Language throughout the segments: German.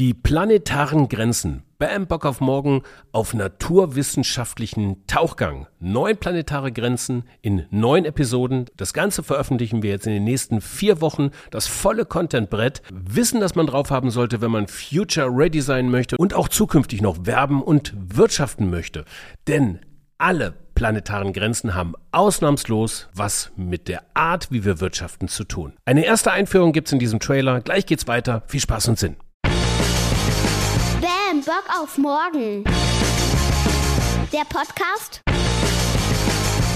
Die planetaren Grenzen. Bam, Bock auf morgen auf naturwissenschaftlichen Tauchgang. Neun planetare Grenzen in neun Episoden. Das Ganze veröffentlichen wir jetzt in den nächsten vier Wochen. Das volle Contentbrett. Wissen, dass man drauf haben sollte, wenn man future ready sein möchte und auch zukünftig noch werben und wirtschaften möchte. Denn alle planetaren Grenzen haben ausnahmslos was mit der Art, wie wir wirtschaften, zu tun. Eine erste Einführung gibt's in diesem Trailer. Gleich geht's weiter. Viel Spaß und Sinn. Bock auf morgen. Der Podcast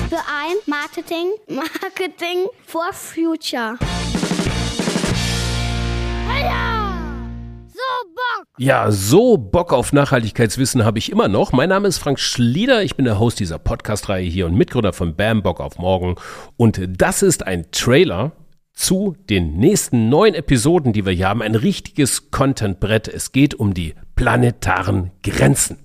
für ein Marketing, Marketing for Future. Ja, so Bock auf Nachhaltigkeitswissen habe ich immer noch. Mein Name ist Frank Schlieder, ich bin der Host dieser Podcast-Reihe hier und Mitgründer von Bam Bock auf Morgen. Und das ist ein Trailer zu den nächsten neun Episoden, die wir hier haben. Ein richtiges Content-Brett. Es geht um die planetaren Grenzen.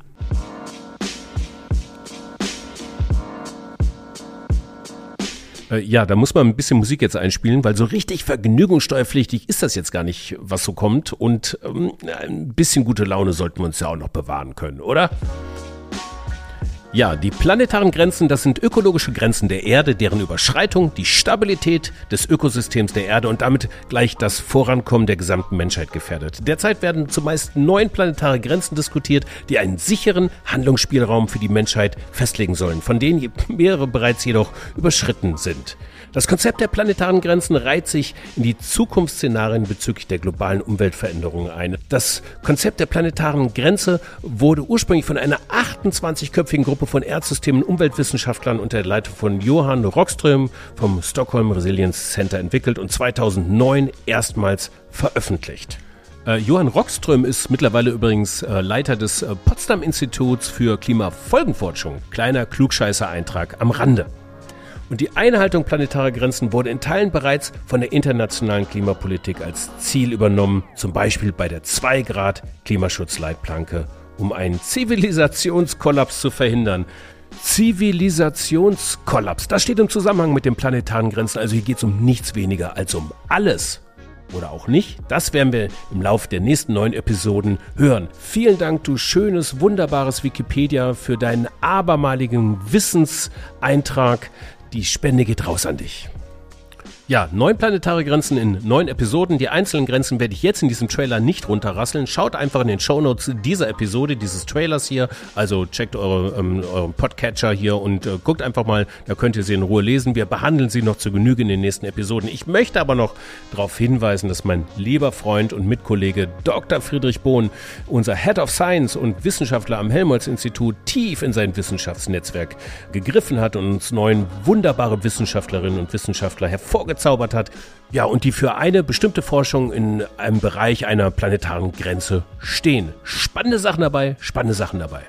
Äh, ja, da muss man ein bisschen Musik jetzt einspielen, weil so richtig vergnügungssteuerpflichtig ist das jetzt gar nicht, was so kommt. Und ähm, ein bisschen gute Laune sollten wir uns ja auch noch bewahren können, oder? Ja, die planetaren Grenzen, das sind ökologische Grenzen der Erde, deren Überschreitung die Stabilität des Ökosystems der Erde und damit gleich das Vorankommen der gesamten Menschheit gefährdet. Derzeit werden zumeist neun planetare Grenzen diskutiert, die einen sicheren Handlungsspielraum für die Menschheit festlegen sollen, von denen mehrere bereits jedoch überschritten sind. Das Konzept der planetaren Grenzen reiht sich in die Zukunftsszenarien bezüglich der globalen Umweltveränderungen ein. Das Konzept der planetaren Grenze wurde ursprünglich von einer 28-köpfigen Gruppe von Erdsystemen und Umweltwissenschaftlern unter der Leitung von Johann Rockström vom Stockholm Resilience Center entwickelt und 2009 erstmals veröffentlicht. Äh, Johann Rockström ist mittlerweile übrigens äh, Leiter des äh, Potsdam Instituts für Klimafolgenforschung. Kleiner Klugscheißer-Eintrag am Rande. Und die Einhaltung planetarer Grenzen wurde in Teilen bereits von der internationalen Klimapolitik als Ziel übernommen, zum Beispiel bei der 2 Grad Klimaschutzleitplanke, um einen Zivilisationskollaps zu verhindern. Zivilisationskollaps, das steht im Zusammenhang mit den planetaren Grenzen, also hier geht es um nichts weniger als um alles. Oder auch nicht, das werden wir im Laufe der nächsten neun Episoden hören. Vielen Dank, du schönes, wunderbares Wikipedia, für deinen abermaligen Wissenseintrag. Die Spende geht raus an dich. Ja, neun planetare Grenzen in neun Episoden. Die einzelnen Grenzen werde ich jetzt in diesem Trailer nicht runterrasseln. Schaut einfach in den Shownotes dieser Episode, dieses Trailers hier. Also checkt eure, ähm, euren Podcatcher hier und äh, guckt einfach mal, da könnt ihr sie in Ruhe lesen. Wir behandeln sie noch zu Genüge in den nächsten Episoden. Ich möchte aber noch darauf hinweisen, dass mein lieber Freund und Mitkollege Dr. Friedrich Bohn, unser Head of Science und Wissenschaftler am Helmholtz-Institut, tief in sein Wissenschaftsnetzwerk gegriffen hat und uns neun wunderbare Wissenschaftlerinnen und Wissenschaftler hervorgezogen gezaubert hat. Ja, und die für eine bestimmte Forschung in einem Bereich einer planetaren Grenze stehen. Spannende Sachen dabei, spannende Sachen dabei.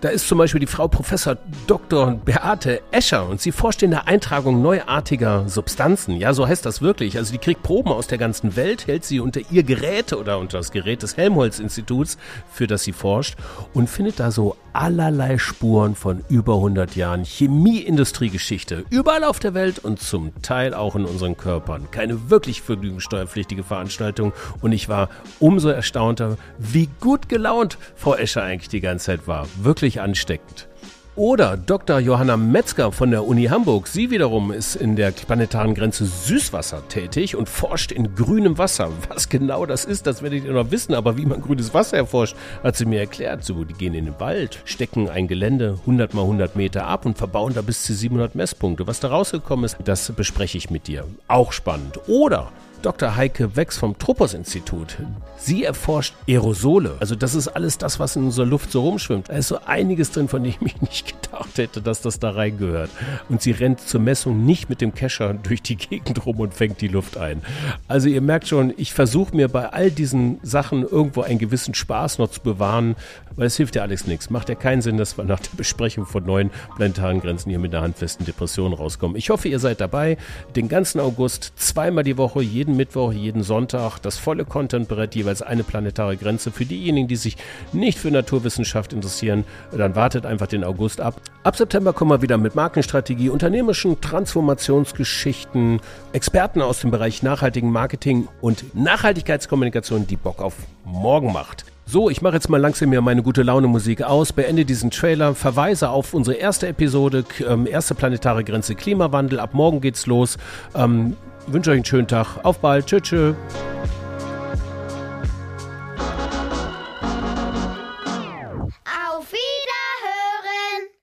Da ist zum Beispiel die Frau Professor Dr. Beate Escher und sie forscht in der Eintragung neuartiger Substanzen. Ja, so heißt das wirklich. Also die kriegt Proben aus der ganzen Welt, hält sie unter ihr Gerät oder unter das Gerät des Helmholtz-Instituts, für das sie forscht und findet da so allerlei Spuren von über 100 Jahren Chemieindustriegeschichte. Überall auf der Welt und zum Teil auch in unseren Körpern. Keine wirklich vergnügungssteuerpflichtige Veranstaltung und ich war umso erstaunter, wie gut gelaunt Frau Escher eigentlich die ganze Zeit war. Wirklich ansteckend. Oder Dr. Johanna Metzger von der Uni Hamburg. Sie wiederum ist in der planetaren Grenze Süßwasser tätig und forscht in grünem Wasser. Was genau das ist, das werdet ihr noch wissen. Aber wie man grünes Wasser erforscht, hat sie mir erklärt. So, die gehen in den Wald, stecken ein Gelände 100 mal 100 Meter ab und verbauen da bis zu 700 Messpunkte. Was da rausgekommen ist, das bespreche ich mit dir. Auch spannend. Oder Dr. Heike Wex vom Tropos-Institut. Sie erforscht Aerosole. Also das ist alles das, was in unserer Luft so rumschwimmt. Da ist so einiges drin, von dem ich nicht gedacht hätte, dass das da reingehört. Und sie rennt zur Messung nicht mit dem Kescher durch die Gegend rum und fängt die Luft ein. Also ihr merkt schon, ich versuche mir bei all diesen Sachen irgendwo einen gewissen Spaß noch zu bewahren, weil es hilft ja alles nichts. Macht ja keinen Sinn, dass wir nach der Besprechung von neuen planetaren Grenzen hier mit einer handfesten Depression rauskommen. Ich hoffe, ihr seid dabei. Den ganzen August zweimal die Woche, jeden jeden Mittwoch, jeden Sonntag das volle Content-Brett, jeweils eine planetare Grenze. Für diejenigen, die sich nicht für Naturwissenschaft interessieren, dann wartet einfach den August ab. Ab September kommen wir wieder mit Markenstrategie, unternehmerischen Transformationsgeschichten, Experten aus dem Bereich nachhaltigen Marketing und Nachhaltigkeitskommunikation, die Bock auf morgen macht. So, ich mache jetzt mal langsam mir meine gute Laune Musik aus, beende diesen Trailer, verweise auf unsere erste Episode, ähm, erste planetare Grenze Klimawandel. Ab morgen geht's los. Ähm, wünsche euch einen schönen Tag. Auf bald. Tschüss. tschüss.